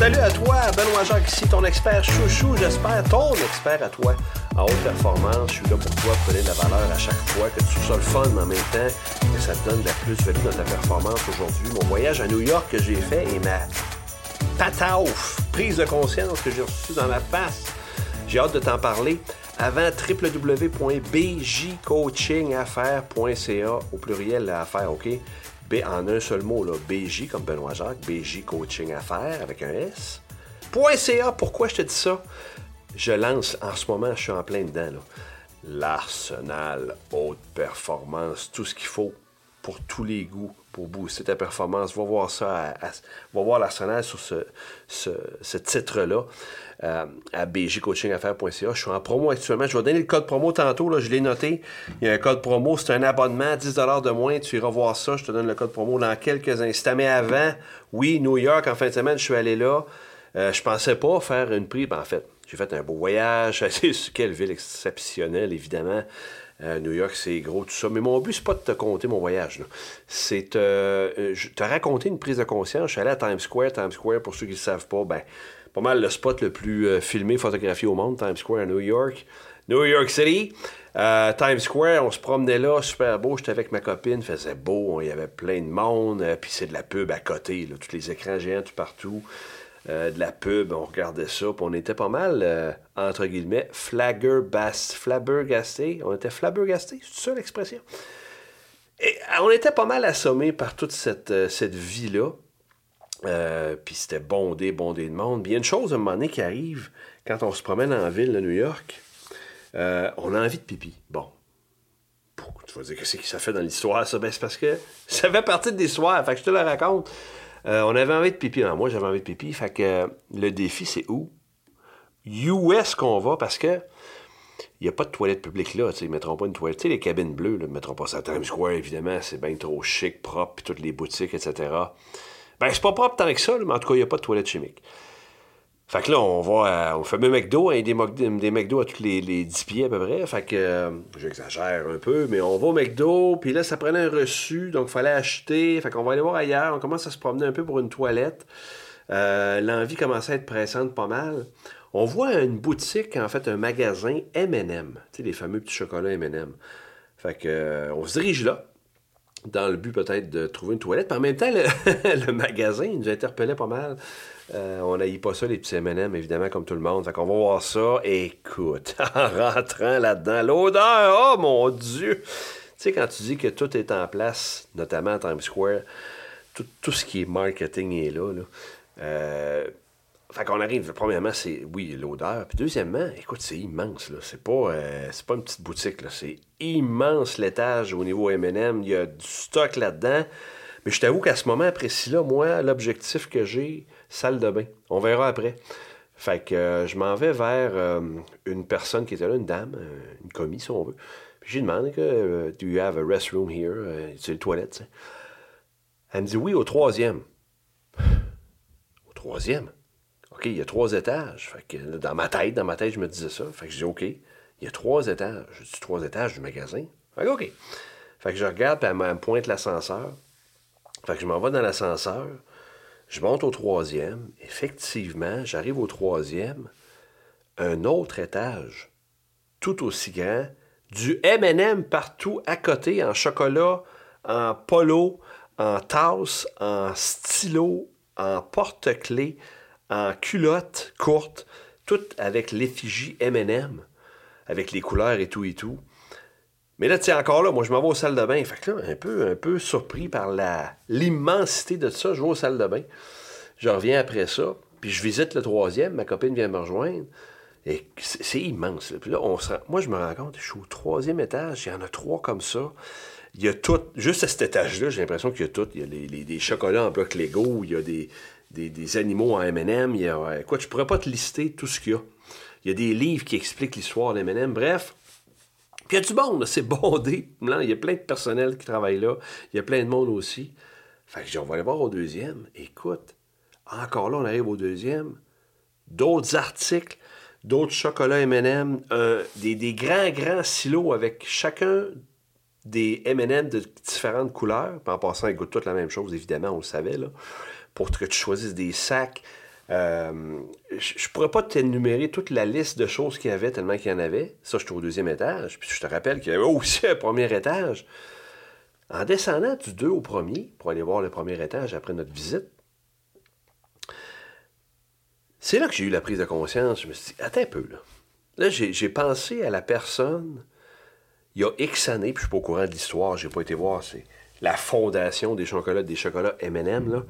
Salut à toi, Benoît Jacques ici, ton expert chouchou, j'espère ton expert à toi en haute performance. Je suis là pour toi, donner de la valeur à chaque fois, que tu ça le fun, mais en même temps, que ça te donne de la plus-value dans ta performance aujourd'hui. Mon voyage à New York que j'ai fait et ma patauf, prise de conscience que j'ai reçue dans la face. J'ai hâte de t'en parler avant www.bjcoachingaffaires.ca au pluriel OK? B en un seul mot, BJ comme Benoît Jacques, BJ Coaching Affaires avec un S. .ca, pourquoi je te dis ça? Je lance en ce moment, je suis en plein dedans, l'arsenal haute performance, tout ce qu'il faut pour tous les goûts, pour booster ta performance. Va voir ça, va voir l'arsenal sur ce, ce, titre-là euh, à bjcoachingaffaires.ca. Je suis en promo actuellement. Je vais donner le code promo tantôt, là, je l'ai noté. Il y a un code promo, c'est un abonnement, 10 de moins. Tu iras voir ça. Je te donne le code promo dans quelques instants. Mais avant, oui, New York, en fin de semaine, je suis allé là. Euh, je pensais pas faire une prise. Ben, en fait, j'ai fait un beau voyage. Quelle ville exceptionnelle, évidemment. Euh, New York, c'est gros, tout ça. Mais mon but, c'est pas de te compter mon voyage. C'est euh, te raconter une prise de conscience. Je suis allé à Times Square. Times Square, pour ceux qui ne savent pas, ben, pas mal le spot le plus euh, filmé, photographié au monde, Times Square New York. New York City. Times Square, on se promenait là, super beau. J'étais avec ma copine, faisait beau, il y avait plein de monde, puis c'est de la pub à côté, tous les écrans géants tout partout. Euh, de la pub, on regardait ça, puis on était pas mal, euh, entre guillemets, flabbergasté. On était flabbergasté, c'est ça l'expression? Et on était pas mal assommés par toute cette, euh, cette vie-là. puis c'était bondé, bondé de monde. Puis il y a une chose à un moment donné qui arrive quand on se promène en ville de New York. on a envie de pipi. Bon. Tu vas dire que c'est que ça fait dans l'histoire, ça? Ben, c'est parce que ça fait partie de l'histoire. Fait que je te le raconte. Euh, on avait envie de pipi. moi, j'avais envie de pipi. Fait que le défi, c'est où? US qu'on va? Parce que il n'y a pas de toilette publique là. Ils ne mettront pas une toilette. Tu sais, les cabines bleues, ils ne mettront pas ça à Times Square, évidemment. C'est bien trop chic, propre, puis toutes les boutiques, etc. Ben, c'est pas propre tant que ça, mais en tout cas, il n'y a pas de toilette chimique. Fait que là, on va au fameux McDo, hein, des, des McDo à tous les, les 10 pieds à peu près. Fait que, euh, j'exagère un peu, mais on va au McDo, puis là, ça prenait un reçu, donc il fallait acheter. Fait qu'on va aller voir ailleurs. On commence à se promener un peu pour une toilette. Euh, l'envie commençait à être pressante pas mal. On voit une boutique, en fait, un magasin M&M. Tu sais, les fameux petits chocolats M&M. Fait que, euh, on se dirige là dans le but peut-être de trouver une toilette. En même temps, le, magasin il nous interpellait pas mal. Euh, on n'aille pas ça, les petits M&M, évidemment, comme tout le monde. Fait qu'on va voir ça. Écoute, en rentrant là-dedans, l'odeur, oh mon Dieu! Tu sais, quand tu dis que tout est en place, notamment à Times Square, tout, ce qui est marketing est là. là. Euh, fait qu'on arrive, premièrement, c'est, oui, l'odeur. Puis deuxièmement, écoute, c'est immense, là. C'est pas, euh, c'est pas une petite boutique, là. C'est immense l'étage au niveau M&M. Il y a du stock là-dedans. Mais je t'avoue qu'à ce moment précis-là, moi, l'objectif que j'ai, salle de bain. On verra après. Fait que euh, je m'en vais vers euh, une personne qui était là, une dame, une commis, si on veut. Puis j'ai demandé que, do you have a restroom here? c'est les toilettes, Elle me dit oui, au troisième. Au troisième? OK, il y a trois étages. Fait que dans ma tête, dans ma tête, je me disais ça. Fait que je dis OK, il y a trois étages. Je dis trois étages du magasin. Fait que OK. Fait que je regarde, puis elle me pointe l'ascenseur. Fait que je m'en vais dans l'ascenseur. Je monte au troisième. Effectivement, j'arrive au troisième. Un autre étage, tout aussi grand, du M&M partout à côté, en chocolat, en polo, en tasse, en stylo, en porte-clés en culotte courte, toute avec l'effigie M&M, avec les couleurs et tout et tout. Mais là, tu encore là, moi, je m'en vais aux salles de bain. Fait que là, un peu, un peu surpris par l'immensité de ça, je vais aux salles de bain. Je reviens après ça, puis je visite le troisième, ma copine vient me rejoindre. Et c'est, immense. Puis là, on se moi, je me rends compte, je suis au troisième étage, il y en a trois comme ça. Il y a tout, juste à cet étage-là, j'ai l'impression qu'il y a tout. Il y a des chocolats en bloc Lego, il y a des, des, animaux en M&M. Il y a, je pourrais pas te lister tout ce qu'il y a. Il y a des livres qui expliquent l'histoire d'M&M. Bref, puis il y a du monde, c'est bondé. Il y a plein de personnel qui travaille là. Il y a plein de monde aussi. Fait que on va aller voir au deuxième. Écoute, encore là, on arrive au deuxième. D'autres articles, d'autres chocolats M&M, des, des, grands, grands silos avec chacun des M&M de différentes couleurs. en passant, ils goûtent toutes la même chose, évidemment, on le savait, là pour que tu choisisses des sacs Euh, je ne pourrais pas t'énumérer toute la liste de choses qu'il y avait tellement qu'il y en avait. Ça, j'étais au deuxième étage. Puis je te rappelle qu'il y avait aussi un premier étage. En descendant du 2 au premier, pour aller voir le premier étage après notre visite, c'est là que j'ai eu la prise de conscience. Je me suis dit, attends un peu, là. Là, j'ai pensé à la personne il y a X années, puis je suis pas au courant de l'histoire, j'ai pas été voir, c'est la fondation des chocolats, des chocolats M&M, là.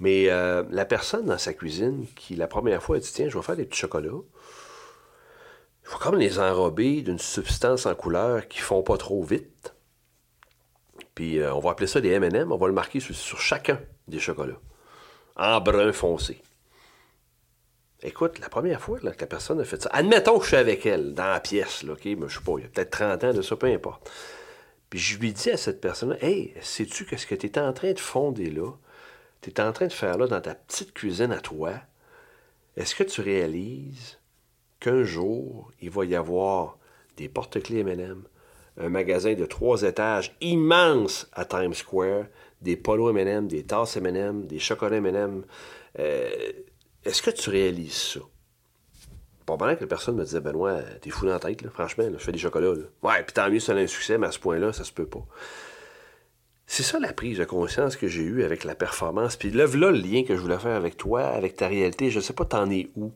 Mais euh, la personne dans sa cuisine qui, la première fois, a dit Tiens, je vais faire des petits chocolats. Il faut comme les enrober d'une substance en couleur qui ne font pas trop vite. Puis euh, on va appeler ça des MM. On va le marquer sur, chacun des chocolats. En brun foncé. Écoute, la première fois que la personne a fait ça, admettons que je suis avec elle dans la pièce, là, OK, mais je sais pas, il y a peut-être 30 ans de ça, peu importe. Puis je lui dis à cette personne-là Hey, sais-tu qu'est-ce que tu es en train de fonder là? Tu es en train de faire là dans ta petite cuisine à toi, est-ce que tu réalises qu'un jour, il va y avoir des porte-clés MM, un magasin de trois étages immense à Times Square, des polos MM, des tasses MM, des chocolats MM. Est-ce que tu réalises ça? Pas mal que la personne me disait, Benoît, t'es fou dans la tête, franchement, je fais des chocolats. Ouais, puis tant mieux, c'est un succès, mais à ce point-là, ça se peut pas. C'est ça la prise de conscience que j'ai eue avec la performance. Puis là, le lien que je voulais faire avec toi, avec ta réalité. Je ne sais pas t'en es où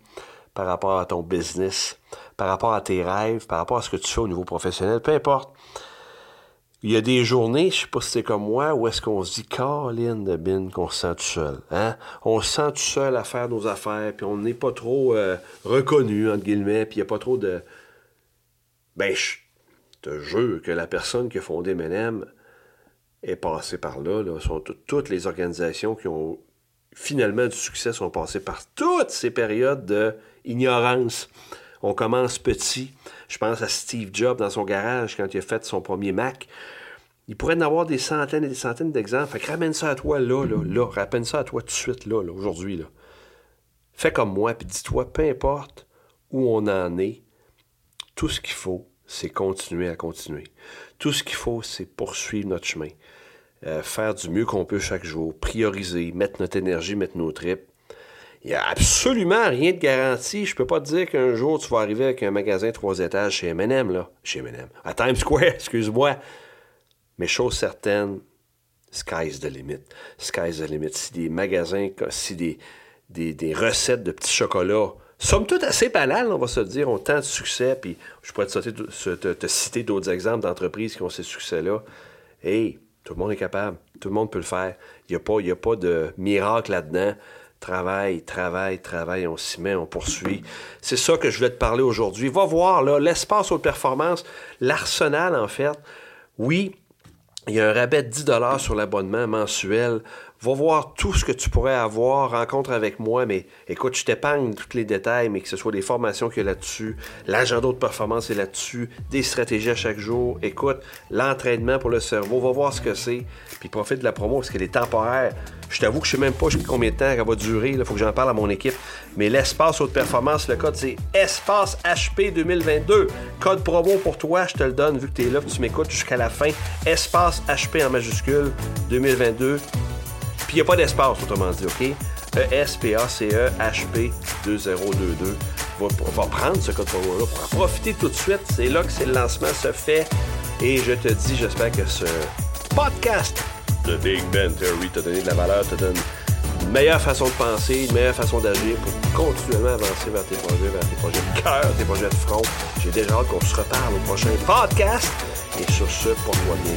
par rapport à ton business, par rapport à tes rêves, par rapport à ce que tu fais au niveau professionnel, peu importe. Il y a des journées, je sais pas si c'est comme moi, où est-ce qu'on se dit, Caroline de Bin, qu'on se sent tout seul. Hein? On se sent tout seul à faire nos affaires, puis on n'est pas trop euh, reconnu, entre guillemets, puis il n'y a pas trop de... Ben, je te jure que la personne qui a fondé Menem, est passé par là. Sont toutes les organisations qui ont finalement du succès sont passées par toutes ces périodes d'ignorance. On commence petit. Je pense à Steve Jobs dans son garage quand il a fait son premier Mac. Il pourrait en avoir des centaines et des centaines d'exemples. Fait que ramène ça à toi là, là, là. Ramène ça à toi tout de suite, là, là aujourd'hui. Là. Fais comme moi, puis dis-toi, peu importe où on en est, tout ce qu'il faut, c'est continuer à continuer. Tout ce qu'il faut, c'est poursuivre notre chemin. Euh, faire du mieux qu'on peut chaque jour, prioriser, mettre notre énergie, mettre nos tripes. Il n'y a absolument rien de garanti. Je peux pas te dire qu'un jour tu vas arriver avec un magasin trois étages chez M&M, là. Chez M&M. À Times Square, excuse-moi. Mais chose certaine, sky's the limit. Sky's the limit. Si des magasins, si des, des, recettes de petits chocolats, somme toute assez banales, on va se dire, ont tant de succès, puis je pourrais te, te citer d'autres exemples d'entreprises qui ont ces succès-là. Hey, tout le monde est capable. Tout le monde peut le faire. Il n'y a, pas, a pas de miracle là-dedans. Travail, travail, travail, on s'y met, on poursuit. C'est ça que je voulais te parler aujourd'hui. Va voir, là, l'espace haute performance, l'arsenal, en fait. Oui, il y a un rabais de 10 sur l'abonnement mensuel va voir tout ce que tu pourrais avoir, rencontre avec moi, mais écoute, je t'épargne tous les détails, mais que ce soit des formations qu'il y a là-dessus, l'agenda de performance est là-dessus, des stratégies à chaque jour, écoute, l'entraînement pour le cerveau, va voir ce que c'est, puis profite de la promo parce qu'elle est temporaire. Je t'avoue que je sais même pas combien de temps elle va durer, il faut que j'en parle à mon équipe, mais l'espace haute performance, le code c'est espace HP 2022. Code promo pour toi, je te le donne vu que tu es là, que tu m'écoutes jusqu'à la fin. Espace HP en majuscule 2022 il n'y a pas d'espace, autrement dit, OK? E-S-P-A-C-E-H-P-2022 va, va prendre ce code promo-là pour en profiter tout de suite. C'est là que le lancement se fait. Et je te dis, j'espère que ce podcast de Big Ben Theory t'a donné de la valeur, te donne une meilleure façon de penser, une meilleure façon d'agir pour continuellement avancer vers tes projets, vers tes projets de cœur, tes projets de front. J'ai déjà hâte qu'on se reparle au prochain podcast. Et sur ce, pour moi bien,